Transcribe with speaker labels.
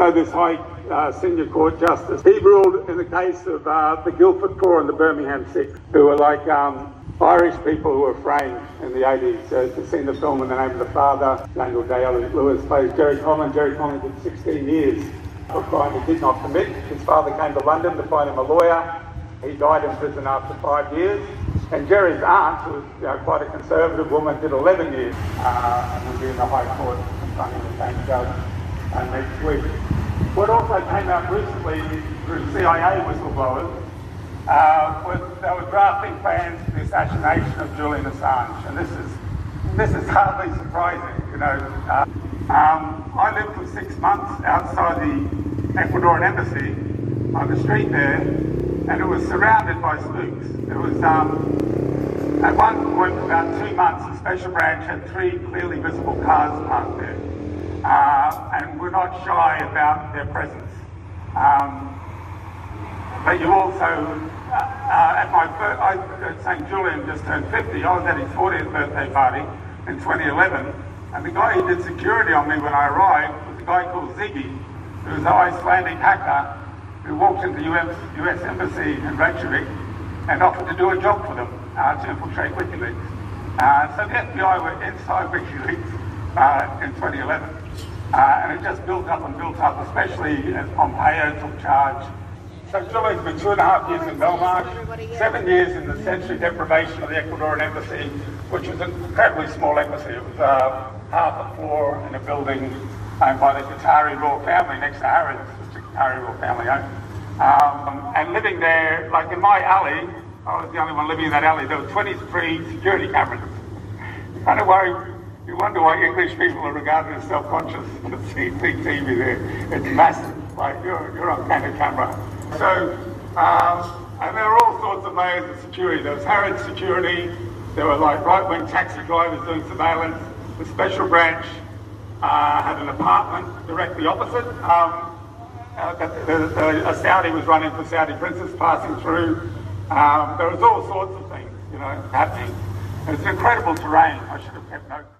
Speaker 1: also this High uh, Senior Court Justice. He ruled in the case of uh, the Guildford Four and the Birmingham Six, who were like um, Irish people who were framed in the 80s. Uh, you've seen the film in the name of the father, Daniel Day-Lewis plays Gerry Conlon. Gerry Conlon did 16 years for a crime he did not commit. His father came to London to find him a lawyer. He died in prison after five years. And Gerry's aunt, who was you know, quite a conservative woman, did 11 years uh, and be in the High Court confronting the same judge uh, next week. What also came out recently through CIA whistleblowers uh, was they were drafting plans for the assassination of Julian Assange, and this is this is hardly surprising. You know, uh, um, I lived for six months outside the Ecuadorian embassy on the street there, and it was surrounded by spooks. It was um, at one point, for about two months, the special branch had three clearly visible cars parked there, uh, and were not shy about their presence. Um, but you also, uh, uh, at my I, at St. Julian just turned 50, I was at his 40th birthday party in 2011, and the guy who did security on me when I arrived was a guy called Siggi, who was an Icelandic hacker who walked into the US, US Embassy in Reykjavik and offered to do a job for them uh, to infiltrate WikiLeaks. Uh, so the FBI were inside WikiLeaks uh, in 2011. Uh, and it just built up and built up, especially as Pompeo took charge so Julian's been two and a half years in Belmarsh, seven years in the sensory deprivation of the Ecuadorian embassy, which was an incredibly small embassy. It was uh, half a floor in a building owned by the Qatari royal family next to Harrods, which the Qatari royal family owned. Um, and living there, like in my alley, I was the only one living in that alley, there were 23 security cameras. Kind of worry, you wonder why English people are regarded as self-conscious to see big TV there. It's massive, like you're, you're on kind of camera. So, um, and there were all sorts of layers of security. There was Harrods security, there were like right-wing taxi drivers doing surveillance. The special branch uh, had an apartment directly opposite. Um, uh, the, the, a Saudi was running for Saudi princess passing through. Um, there was all sorts of things, you know, happening. It's incredible terrain. I should have kept notes.